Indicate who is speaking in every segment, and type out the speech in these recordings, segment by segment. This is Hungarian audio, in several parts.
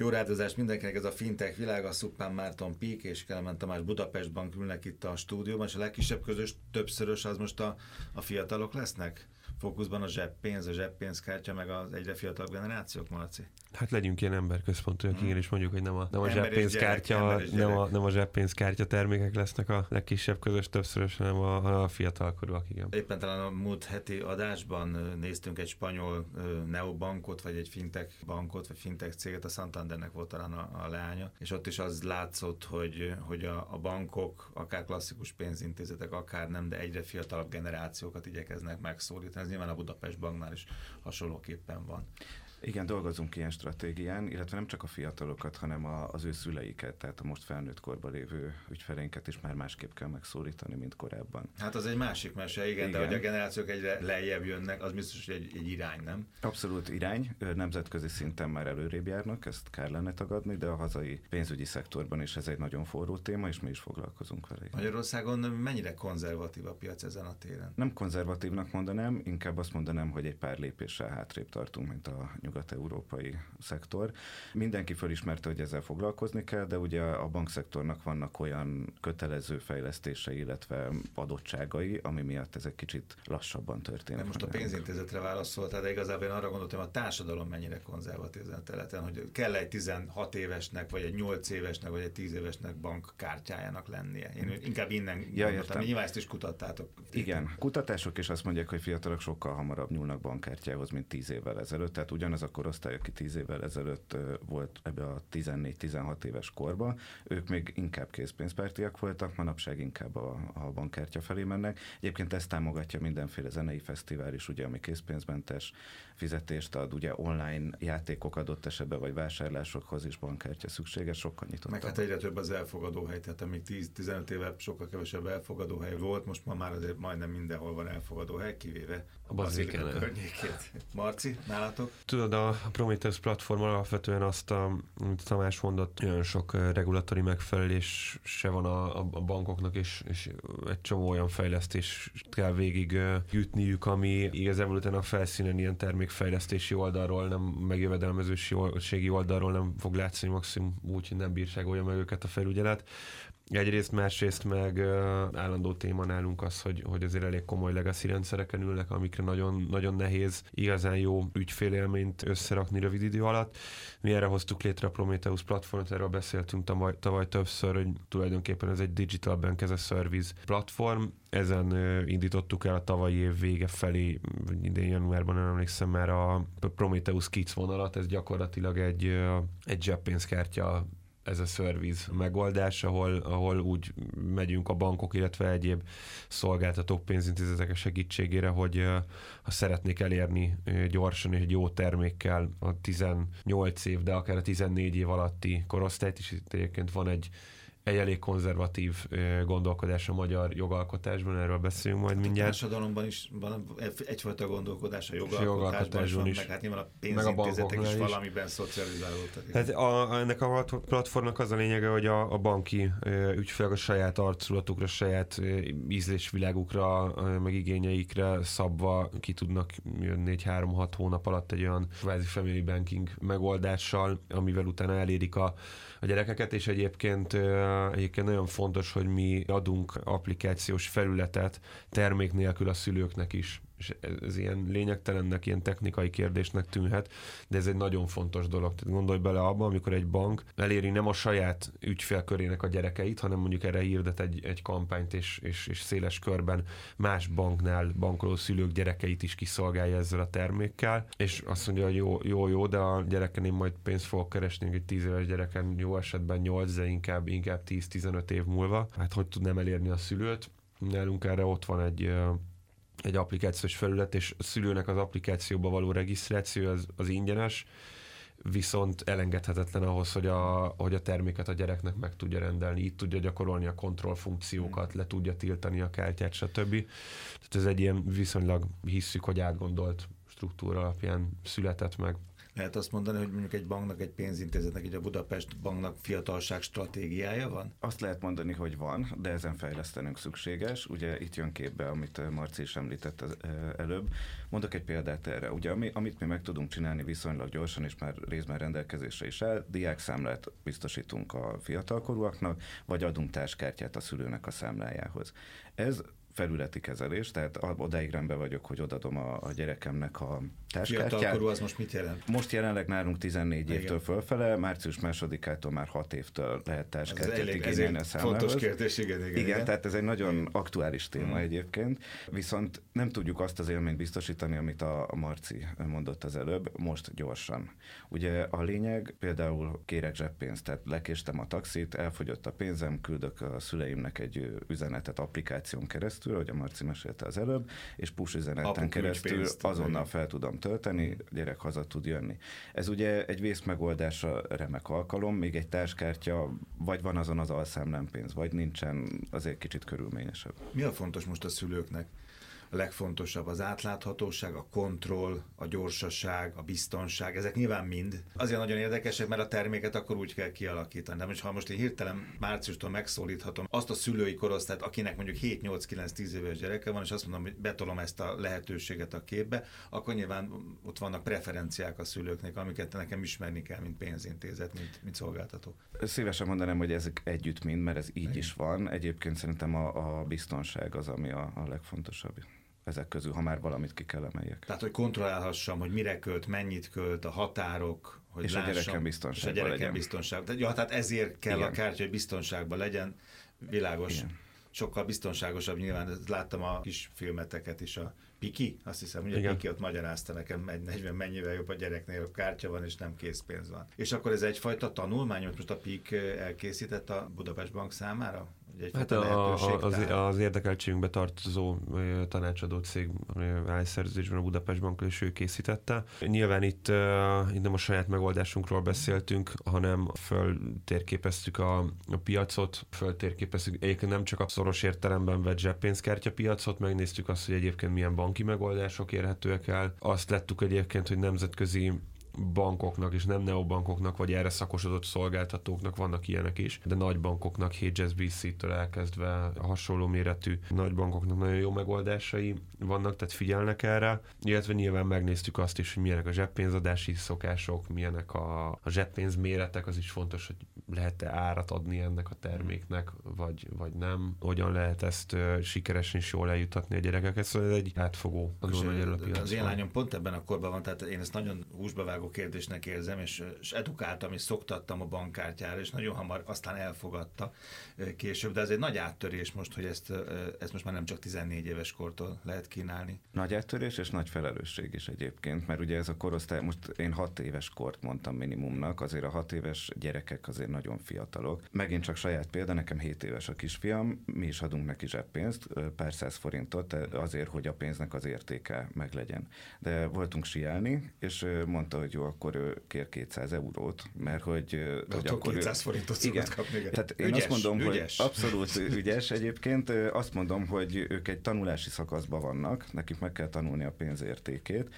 Speaker 1: Jó rádozást mindenkinek, ez a fintech világ, a Szupán Márton Pík és Kelemen Tamás Budapestban ülnek itt a stúdióban, és a legkisebb közös többszörös az most a, a fiatalok lesznek? Fókuszban a zseppénz, a zseppénzkártya, meg az egyre fiatalabb generációk, Marci?
Speaker 2: Hát legyünk ilyen emberközpontúak, hmm. igen, és mondjuk, hogy nem a, nem a zseppénzkártya, nem a, nem a zseppénzkártya termékek lesznek a legkisebb közös többszörös, hanem a, a fiatalkorúak, igen.
Speaker 1: Éppen talán a múlt heti adásban néztünk egy spanyol neobankot, vagy egy fintech bankot, vagy fintech céget, a Santandernek volt talán a, a leánya, és ott is az látszott, hogy, hogy a, a bankok, akár klasszikus pénzintézetek, akár nem, de egyre fiatalabb generációkat igyekeznek megszólítani. Ez nyilván a Budapest Banknál is hasonlóképpen van.
Speaker 3: Igen, dolgozunk ilyen stratégián, illetve nem csak a fiatalokat, hanem a, az ő szüleiket, tehát a most felnőtt korban lévő ügyfelénket is már másképp kell megszólítani, mint korábban.
Speaker 1: Hát az egy másik mese, igen, igen. de hogy a generációk egyre lejjebb jönnek, az biztos, hogy egy, egy irány, nem?
Speaker 3: Abszolút irány, nemzetközi szinten már előrébb járnak, ezt kell lenne tagadni, de a hazai pénzügyi szektorban is ez egy nagyon forró téma, és mi is foglalkozunk vele.
Speaker 1: Magyarországon mennyire konzervatív a piac ezen a téren?
Speaker 3: Nem konzervatívnak mondanám, inkább azt mondanám, hogy egy pár lépéssel hátrébb tartunk, mint a nyugat-európai szektor. Mindenki felismerte, hogy ezzel foglalkozni kell, de ugye a bankszektornak vannak olyan kötelező fejlesztései, illetve adottságai, ami miatt ez egy kicsit lassabban történik.
Speaker 1: most a pénzintézetre válaszoltál, de igazából én arra gondoltam, a társadalom mennyire konzervatív ezen a területen, hogy kell egy 16 évesnek, vagy egy 8 évesnek, vagy egy 10 évesnek bankkártyájának lennie. Én inkább innen ja, gondoltam, nyilván ezt is kutattátok.
Speaker 3: Igen, kutatások is azt mondják, hogy fiatalok sokkal hamarabb nyúlnak bankkártyához, mint 10 évvel ezelőtt, tehát ugyanaz az a korosztály, aki tíz évvel ezelőtt volt ebbe a 14-16 éves korba, ők még inkább készpénzpártiak voltak, manapság inkább a, a bankkártya felé mennek. Egyébként ezt támogatja mindenféle zenei fesztivál is, ugye, ami készpénzmentes fizetést ad, ugye online játékok adott esetben, vagy vásárlásokhoz is bankkártya szükséges, sokkal nyitottabb.
Speaker 1: Meg hát egyre több az elfogadóhely, tehát amíg 10-15 éve sokkal kevesebb elfogadóhely volt, most ma már azért majdnem mindenhol van elfogadóhely, kivéve a bazilika környékét. Marci, nálatok?
Speaker 2: Tudod, a Prometheus platform alapvetően azt, a, amit Tamás mondott, olyan sok regulatóri megfelelés se van a, a bankoknak, és, és egy csomó olyan fejlesztés kell végig jutniük, ami igazából utána a felszínen ilyen termékfejlesztési oldalról, nem megjövedelmezőségi oldalról nem fog látszani, maximum úgy, hogy nem bírságolja meg őket a felügyelet. Egyrészt, másrészt meg uh, állandó téma nálunk az, hogy, hogy azért elég komoly legacy rendszereken ülnek, amikre nagyon, nagyon nehéz igazán jó ügyfélélményt összerakni rövid idő alatt. Mi erre hoztuk létre a Prometheus platformot, erről beszéltünk tavaly, tavaly többször, hogy tulajdonképpen ez egy Digital Bank as a Service platform. Ezen indítottuk el a tavalyi év vége felé, vagy idén januárban nem emlékszem már a Prometheus Kids vonalat, ez gyakorlatilag egy, egy zseppénzkártya ez a szerviz megoldás, ahol, ahol úgy megyünk a bankok, illetve egyéb szolgáltatók pénzintézetek segítségére, hogy ha szeretnék elérni gyorsan és egy jó termékkel a 18 év, de akár a 14 év alatti korosztályt is, itt egyébként van egy egy elég konzervatív gondolkodás a magyar jogalkotásban, erről beszélünk majd mindjárt. A
Speaker 1: társadalomban is van egyfajta gondolkodás a jogalkotásban, jogalkotásban is, meg hát nyilván a pénzintézetek is, is valamiben szocializálódtak.
Speaker 2: Hát a, ennek a platformnak az a lényege, hogy a, a banki ügyfelek a saját arculatukra, saját ízlésvilágukra, meg igényeikre szabva ki tudnak jönni egy három-hat hónap alatt egy olyan kvázi family banking megoldással, amivel utána elérik a, a gyerekeket, és egyébként egyébként nagyon fontos, hogy mi adunk applikációs felületet termék nélkül a szülőknek is és ez ilyen lényegtelennek, ilyen technikai kérdésnek tűnhet, de ez egy nagyon fontos dolog. Tehát gondolj bele abba, amikor egy bank eléri nem a saját ügyfélkörének a gyerekeit, hanem mondjuk erre hirdet egy, egy kampányt, és, és, és széles körben más banknál bankoló szülők gyerekeit is kiszolgálja ezzel a termékkel, és azt mondja, hogy jó, jó, jó de a gyereken én majd pénzt fogok keresni, egy 10 éves gyereken jó esetben 8, de inkább, inkább 10-15 év múlva. Hát hogy tudnám elérni a szülőt? Nálunk erre ott van egy egy applikációs felület, és a szülőnek az applikációba való regisztráció az, az ingyenes, viszont elengedhetetlen ahhoz, hogy a, hogy a terméket a gyereknek meg tudja rendelni, itt tudja gyakorolni a kontrollfunkciókat, le tudja tiltani a kártyát, stb. Tehát ez egy ilyen viszonylag hisszük, hogy átgondolt struktúra alapján született meg.
Speaker 1: Lehet azt mondani, hogy mondjuk egy banknak, egy pénzintézetnek, így a Budapest banknak fiatalság stratégiája van?
Speaker 3: Azt lehet mondani, hogy van, de ezen fejlesztenünk szükséges. Ugye itt jön képbe, amit Marci is említett előbb. Mondok egy példát erre. Ugye ami, amit mi meg tudunk csinálni viszonylag gyorsan, és már részben rendelkezésre is el, diákszámlát biztosítunk a fiatalkorúaknak, vagy adunk társkártyát a szülőnek a számlájához. Ez felületi kezelés, tehát odáig rendben vagyok, hogy odadom a, a gyerekemnek a
Speaker 1: társkártyát. Fiatalkorú az most mit jelent?
Speaker 3: Most jelenleg nálunk 14 Igen. évtől fölfele, március másodikától már 6 évtől lehet társkártyát igényelni a számlához.
Speaker 1: Fontos kérdés, igen, igen,
Speaker 3: igen. Igen, tehát ez egy nagyon igen. aktuális téma igen. egyébként, viszont nem tudjuk azt az élményt biztosítani, amit a, a Marci mondott az előbb, most gyorsan. Ugye a lényeg, például kérek zseppénzt, tehát lekéstem a taxit, elfogyott a pénzem, küldök a szüleimnek egy üzenetet applikáción keresztül, hogy a Marci mesélte az előbb, és push üzeneten keresztül azonnal fel tudom tölteni, a gyerek haza tud jönni. Ez ugye egy vészmegoldásra remek alkalom, még egy társkártya, vagy van azon az alszámlán pénz, vagy nincsen, azért kicsit körülményesebb.
Speaker 1: Mi a fontos most a szülőknek? A legfontosabb az átláthatóság, a kontroll, a gyorsaság, a biztonság, ezek nyilván mind. Azért nagyon érdekesek, mert a terméket akkor úgy kell kialakítani. De most, ha most én hirtelen márciustól megszólíthatom azt a szülői korosztályt, akinek mondjuk 7-8-9-10 éves gyereke van, és azt mondom, hogy betolom ezt a lehetőséget a képbe, akkor nyilván ott vannak preferenciák a szülőknek, amiket nekem ismerni kell, mint pénzintézet, mint, mint szolgáltató.
Speaker 3: Szívesen mondanám, hogy ezek együtt mind, mert ez így Igen. is van. Egyébként szerintem a, a biztonság az, ami a, a legfontosabb ezek közül, ha már valamit ki kell emeljek.
Speaker 1: Tehát, hogy kontrollálhassam, hogy mire költ, mennyit költ, a határok, hogy
Speaker 3: és lássam, a gyerekem biztonságban
Speaker 1: És a gyerekem biztonságban. Tehát, ja, tehát ezért kell Igen. a kártya, hogy biztonságban legyen, világos. Igen. Sokkal biztonságosabb nyilván, láttam a kis filmeteket is, a Piki, azt hiszem, hogy a Piki ott magyarázta nekem, egy 40 mennyivel jobb a gyereknél, a kártya van, és nem készpénz van. És akkor ez egyfajta tanulmány, hogy most a PIK elkészített a Budapest Bank számára?
Speaker 2: Hát a, a, az, az érdekeltségünkbe tartozó tanácsadó cég állszerződésben a Budapest Bank és ő készítette. Nyilván itt, itt nem a saját megoldásunkról beszéltünk, hanem föltérképeztük a, a piacot, föltérképeztük egyébként nem csak a szoros értelemben vett zseppénzkártya piacot, megnéztük azt, hogy egyébként milyen banki megoldások érhetőek el. Azt lettük egyébként, hogy nemzetközi bankoknak és nem neobankoknak, vagy erre szakosodott szolgáltatóknak vannak ilyenek is, de nagy bankoknak, HSBC-től elkezdve hasonló méretű nagy bankoknak nagyon jó megoldásai vannak, tehát figyelnek erre, illetve nyilván megnéztük azt is, hogy milyenek a zseppénzadási szokások, milyenek a, a zseppénz méretek, az is fontos, hogy lehet-e árat adni ennek a terméknek, vagy, vagy nem, hogyan lehet ezt sikeresen is jól eljutatni a gyerekeket, szóval ez egy átfogó
Speaker 1: az, az én lányom pont ebben a korban van, tehát én ezt nagyon húsba vágó kérdésnek érzem, és, és edukáltam, és szoktattam a bankkártyára, és nagyon hamar aztán elfogadta később, de ez egy nagy áttörés most, hogy ezt, ezt most már nem csak 14 éves kortól lehet kínálni.
Speaker 3: Nagy áttörés és nagy felelősség is egyébként, mert ugye ez a korosztály, most én 6 éves kort mondtam minimumnak, azért a 6 éves gyerekek azért nagyon fiatalok. Megint csak saját példa, nekem 7 éves a kisfiam, mi is adunk neki zseppénzt, pár száz forintot azért, hogy a pénznek az értéke meglegyen. De voltunk siálni, és mondta, hogy jó, akkor ő kér 200 eurót, mert hogy,
Speaker 1: hogy akkor 200 ő, forintot igen, kapni. Igen.
Speaker 3: Tehát én ügyes, azt mondom, ügyes. hogy abszolút ügyes egyébként, azt mondom, hogy ők egy tanulási szakaszban vannak, nekik meg kell tanulni a pénzértékét,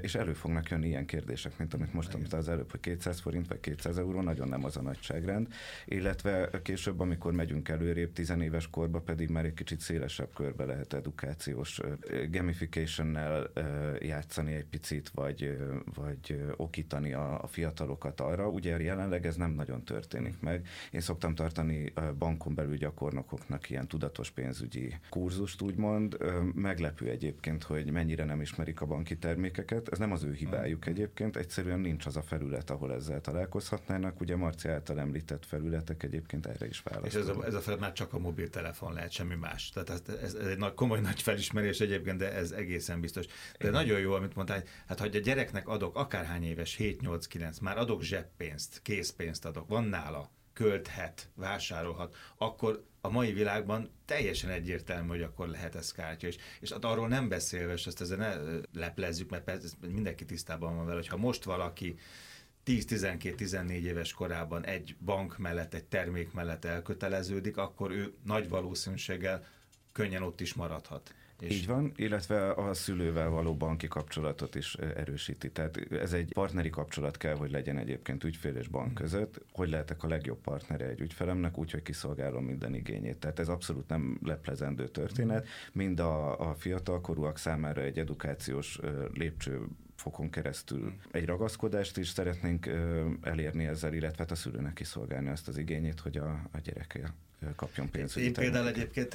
Speaker 3: és elő fognak jönni ilyen kérdések, mint amit most mondta az előbb, hogy 200 forint vagy 200 euró, nagyon nem az a nagyságrend, illetve később, amikor megyünk előrébb, tizenéves korba pedig már egy kicsit szélesebb körbe lehet edukációs gamification-nel játszani egy picit, vagy, vagy okítani a, a fiatalokat arra. Ugye jelenleg ez nem nagyon történik meg. Én szoktam tartani bankon belül gyakornokoknak ilyen tudatos pénzügyi kurzust, úgymond. Meglepő egyébként, hogy mennyire nem ismerik a banki termékeket. Ez nem az ő hibájuk egyébként, egyszerűen nincs az a felület, ahol ezzel találkozhatnának. Ugye Marci által említett felületek egyébként erre is válaszolnak.
Speaker 1: És ez a, ez a felület már csak a mobiltelefon lehet, semmi más. Tehát ez, ez, ez egy nagy, komoly nagy felismerés egyébként, de ez egészen biztos. De Igen. nagyon jó, amit mondtál, hát ha a gyereknek adok akárhány éves, 7-8-9, már adok zseppénzt, készpénzt adok, van nála, költhet, vásárolhat, akkor a mai világban teljesen egyértelmű, hogy akkor lehet ez kártya. És, és arról nem beszélve, és ezt ezzel ne leplezzük, mert persze mindenki tisztában van vele, hogy ha most valaki 10-12-14 éves korában egy bank mellett, egy termék mellett elköteleződik, akkor ő nagy valószínűséggel könnyen ott is maradhat.
Speaker 3: És Így van, illetve a szülővel való banki kapcsolatot is erősíti. Tehát ez egy partneri kapcsolat kell, hogy legyen egyébként ügyfél és bank között. Hogy lehetek a legjobb partnere egy ügyfelemnek, úgyhogy kiszolgálom minden igényét. Tehát ez abszolút nem leplezendő történet. Mind a, a fiatalkorúak számára egy edukációs lépcső fokon keresztül egy ragaszkodást is szeretnénk elérni ezzel, illetve hát a szülőnek kiszolgálni azt az igényét, hogy a, a gyereke kapjon pénzt.
Speaker 1: Én például egyébként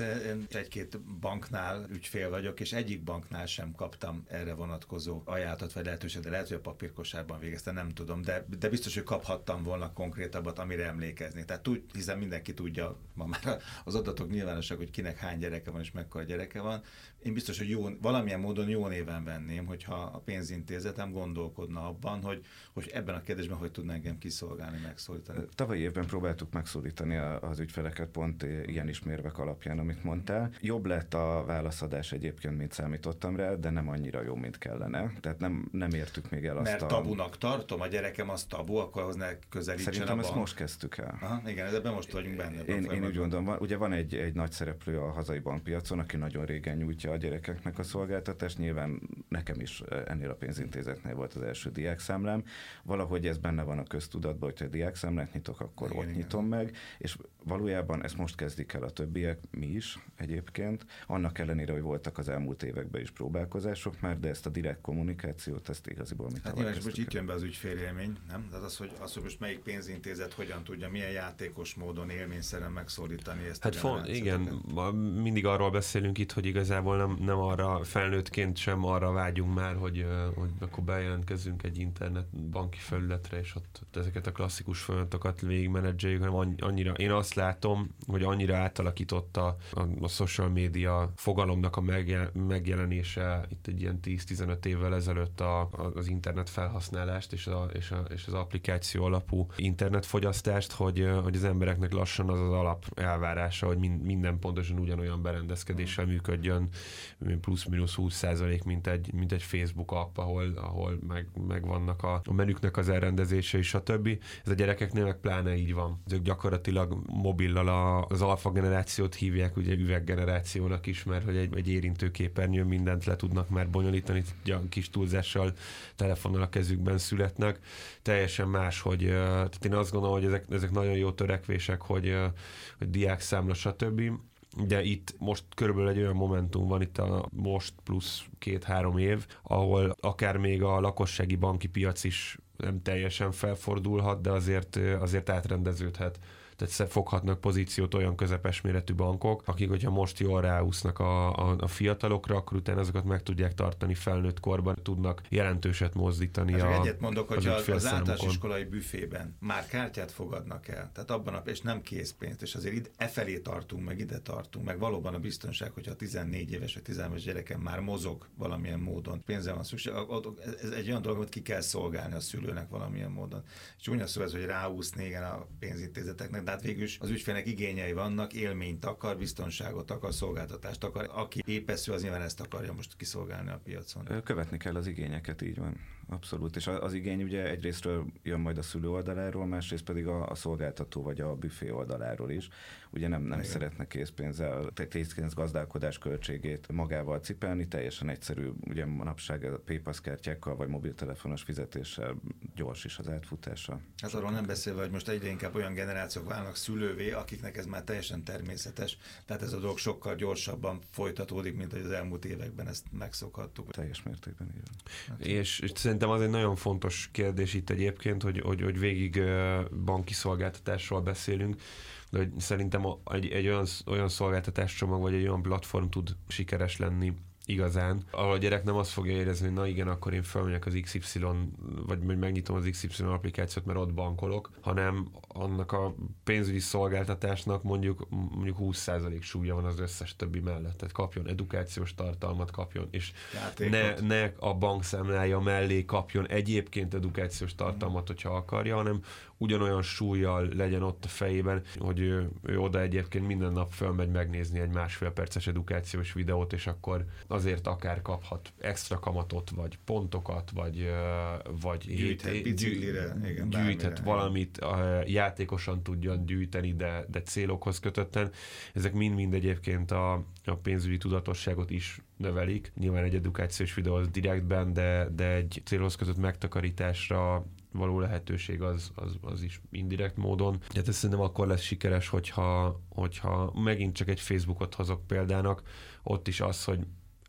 Speaker 1: egy-két banknál ügyfél vagyok, és egyik banknál sem kaptam erre vonatkozó ajánlatot vagy lehetőséget, de lehet, hogy a papírkosárban végeztem, nem tudom, de, de biztos, hogy kaphattam volna konkrétabbat, amire emlékezni. Tehát tud, hiszen mindenki tudja, ma már az adatok nyilvánosak, hogy kinek hány gyereke van és mekkora gyereke van. Én biztos, hogy jó, valamilyen módon jó néven venném, hogyha a pénzintézetem gondolkodna abban, hogy, hogy ebben a kérdésben hogy tudná engem kiszolgálni, megszólítani.
Speaker 3: Tavaly évben próbáltuk megszólítani az ügyfeleket pont ilyen ismérvek alapján, amit mondtál. Jobb lett a válaszadás egyébként, mint számítottam rá, de nem annyira jó, mint kellene. Tehát nem, nem értük még el azt
Speaker 1: Mert a... tabunak tartom, a gyerekem az tabu, akkor ahhoz ne közelítsen
Speaker 3: Szerintem ezt most kezdtük el.
Speaker 1: Aha, igen, ebben most vagyunk benne.
Speaker 3: Én, én úgy gondolom, van, ugye van egy, egy nagy szereplő a hazai bankpiacon, aki nagyon régen nyújtja a gyerekeknek a szolgáltatást. Nyilván nekem is ennél a pénzintézetnél volt az első diákszámlám. Valahogy ez benne van a köztudatban, hogy ha diákszámlát nyitok, akkor igen, ott igen. nyitom meg, és valójában ezt most kezdik el a többiek, mi is egyébként, annak ellenére, hogy voltak az elmúlt években is próbálkozások már, de ezt a direkt kommunikációt, ezt igaziból mit
Speaker 1: Hát nyilván, most itt jön be az ügyfélélmény, nem? Tehát az, hogy, az, hogy most melyik pénzintézet hogyan tudja, milyen játékos módon élményszerűen megszólítani ezt
Speaker 2: Hát font, igen, mindig arról beszélünk itt, hogy igazából nem, nem arra felnőttként sem arra vágyunk már, hogy, hogy akkor bejelentkezzünk egy internet banki felületre, és ott, ezeket a klasszikus folyamatokat végigmenedzseljük, hanem annyira, én azt látom, hogy annyira átalakította a, a social media fogalomnak a megjel, megjelenése itt egy ilyen 10-15 évvel ezelőtt a, a, az internet felhasználást és, a, és, a, és az applikáció alapú internetfogyasztást, hogy, hogy az embereknek lassan az az alap elvárása, hogy min, minden pontosan ugyanolyan berendezkedéssel működjön, plusz-minusz 20 százalék, mint egy, mint egy Facebook app, ahol, ahol meg, meg vannak a, a menüknek az elrendezése és a többi. Ez a gyerekeknél meg pláne így van. Ezek gyakorlatilag mobillal a, az alfa generációt hívják ugye üveggenerációnak is, mert hogy egy, egy érintőképernyőn mindent le tudnak már bonyolítani, kis túlzással telefonnal a kezükben születnek. Teljesen más, hogy tehát én azt gondolom, hogy ezek, ezek nagyon jó törekvések, hogy, hogy diák számla, stb. De itt most körülbelül egy olyan momentum van itt a most plusz két-három év, ahol akár még a lakossági banki piac is nem teljesen felfordulhat, de azért, azért átrendeződhet tehát foghatnak pozíciót olyan közepes méretű bankok, akik, hogyha most jól ráúsznak a, a, a fiatalokra, akkor utána azokat meg tudják tartani felnőtt korban, tudnak jelentőset mozdítani.
Speaker 1: Hát a, egyet mondok, hogy az, az általános iskolai büfében már kártyát fogadnak el, tehát abban a, és nem készpénzt, és azért ide, e felé tartunk, meg ide tartunk, meg valóban a biztonság, hogyha a 14 éves vagy 13 éves már mozog valamilyen módon, pénze van szükség, ez egy olyan dolog, amit ki kell szolgálni a szülőnek valamilyen módon. Csúnya szó ez, hogy ráúszni igen a pénzintézeteknek, de hát végül az ügyfélnek igényei vannak, élményt akar, biztonságot akar, szolgáltatást akar. Aki épesző, az nyilván ezt akarja most kiszolgálni a piacon.
Speaker 3: Követni kell az igényeket, így van. Abszolút, és az igény ugye egyrésztről jön majd a szülő oldaláról, másrészt pedig a, a szolgáltató vagy a büfé oldaláról is. Ugye nem, nem szeretne készpénzzel, készpénz gazdálkodás költségét magával cipelni, teljesen egyszerű, ugye manapság a PayPass kártyákkal vagy mobiltelefonos fizetéssel gyors is az átfutása.
Speaker 1: Hát arról nem beszélve, hogy most egyre inkább olyan generációk válnak szülővé, akiknek ez már teljesen természetes, tehát ez a dolog sokkal gyorsabban folytatódik, mint hogy az elmúlt években ezt megszokhattuk.
Speaker 3: Teljes mértékben.
Speaker 2: Hát. És, és szerintem az egy nagyon fontos kérdés itt egyébként, hogy, hogy, hogy végig banki szolgáltatásról beszélünk, de hogy szerintem egy, egy olyan, olyan szolgáltatáscsomag, vagy egy olyan platform tud sikeres lenni, igazán, a gyerek nem azt fogja érezni, hogy na igen, akkor én felmegyek az XY, vagy megnyitom az XY applikációt, mert ott bankolok, hanem annak a pénzügyi szolgáltatásnak mondjuk, mondjuk 20% súlya van az összes többi mellett. Tehát kapjon edukációs tartalmat, kapjon, és ne, ne a bankszámlája mellé kapjon egyébként edukációs tartalmat, hogyha akarja, hanem ugyanolyan súlyjal legyen ott a fejében, hogy ő, ő oda egyébként minden nap fölmegy megnézni egy másfél perces edukációs videót, és akkor az azért akár kaphat extra kamatot, vagy pontokat, vagy, vagy
Speaker 1: gyűjthet biciklire, igen,
Speaker 2: gyűjthet valamit, játékosan tudjon gyűjteni, de, de célokhoz kötötten. Ezek mind-mind egyébként a, a pénzügyi tudatosságot is növelik. Nyilván egy edukációs videó az direktben, de, de egy célhoz kötött megtakarításra való lehetőség az, az, az is indirekt módon. Hát ez szerintem akkor lesz sikeres, hogyha, hogyha megint csak egy Facebookot hozok példának, ott is az, hogy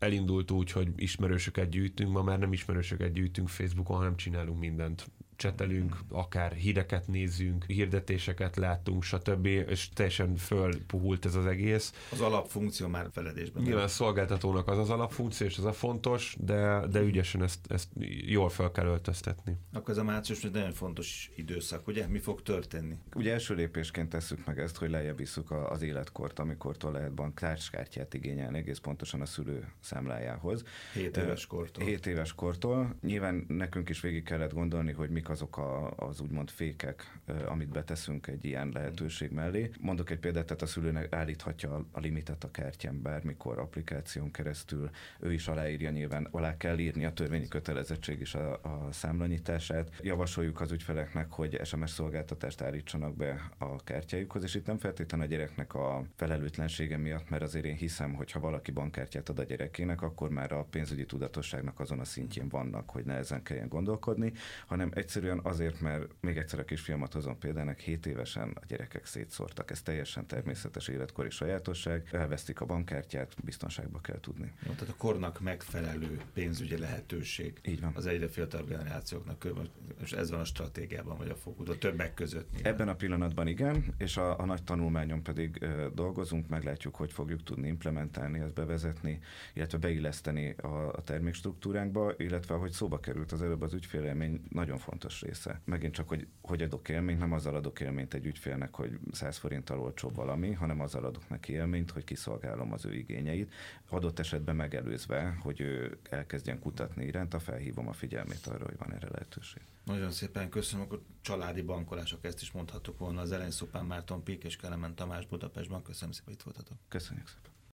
Speaker 2: elindult úgy, hogy ismerősöket gyűjtünk, ma már nem ismerősöket gyűjtünk Facebookon, hanem csinálunk mindent csetelünk, akár híreket nézzünk, hirdetéseket láttunk, stb. És teljesen fölpuhult ez az egész.
Speaker 1: Az alapfunkció már feledésben.
Speaker 2: Nyilván a szolgáltatónak az az alapfunkció, és ez a fontos, de, de ügyesen ezt, ezt jól fel kell öltöztetni.
Speaker 1: Akkor ez a március egy nagyon fontos időszak, ugye? Mi fog történni?
Speaker 3: Ugye első lépésként tesszük meg ezt, hogy lejjebb visszük az életkort, amikortól lehet banktárskártyát igényelni, egész pontosan a szülő számlájához.
Speaker 1: 7 éves kortól.
Speaker 3: 7 éves kortól. Nyilván nekünk is végig kellett gondolni, hogy mik azok a, az úgymond fékek, amit beteszünk egy ilyen lehetőség mellé. Mondok egy példát, tehát a szülőnek állíthatja a limitet a kártyán bármikor applikáción keresztül, ő is aláírja nyilván, alá kell írni a törvényi kötelezettség is a, a számlanyítását. Javasoljuk az ügyfeleknek, hogy SMS szolgáltatást állítsanak be a kártyájukhoz, és itt nem feltétlenül a gyereknek a felelőtlensége miatt, mert azért én hiszem, hogy ha valaki bankkártyát ad a gyerekének, akkor már a pénzügyi tudatosságnak azon a szintjén vannak, hogy ne ezen kelljen gondolkodni, hanem egyszerűen egyszerűen azért, mert még egyszer a kisfiamat hozom példának, 7 évesen a gyerekek szétszórtak. Ez teljesen természetes életkori sajátosság. Elvesztik a bankkártyát, biztonságba kell tudni.
Speaker 1: Jó, tehát a kornak megfelelő pénzügyi lehetőség.
Speaker 3: Így van.
Speaker 1: Az egyre fiatalabb generációknak, és ez van a stratégiában, vagy a fokú, a többek között.
Speaker 3: Nyilván. Ebben a pillanatban igen, és a, a nagy tanulmányon pedig ö, dolgozunk, meglátjuk, hogy fogjuk tudni implementálni, ezt bevezetni, illetve beilleszteni a, a termékstruktúránkba, illetve ahogy szóba került az előbb az ügyfélélmény, nagyon fontos fontos része. Megint csak, hogy hogy adok élményt, nem azzal adok élményt egy ügyfélnek, hogy 100 forinttal olcsóbb valami, hanem azzal adok neki élményt, hogy kiszolgálom az ő igényeit. Adott esetben megelőzve, hogy ő elkezdjen kutatni iránta, felhívom a figyelmét arra, hogy van erre lehetőség.
Speaker 1: Nagyon szépen köszönöm, akkor családi bankolások, ezt is mondhattuk volna az elején Szupán Márton Pík és Kelemen Tamás Budapestban. Köszönöm szépen, hogy itt voltatok.
Speaker 3: Köszönjük szépen.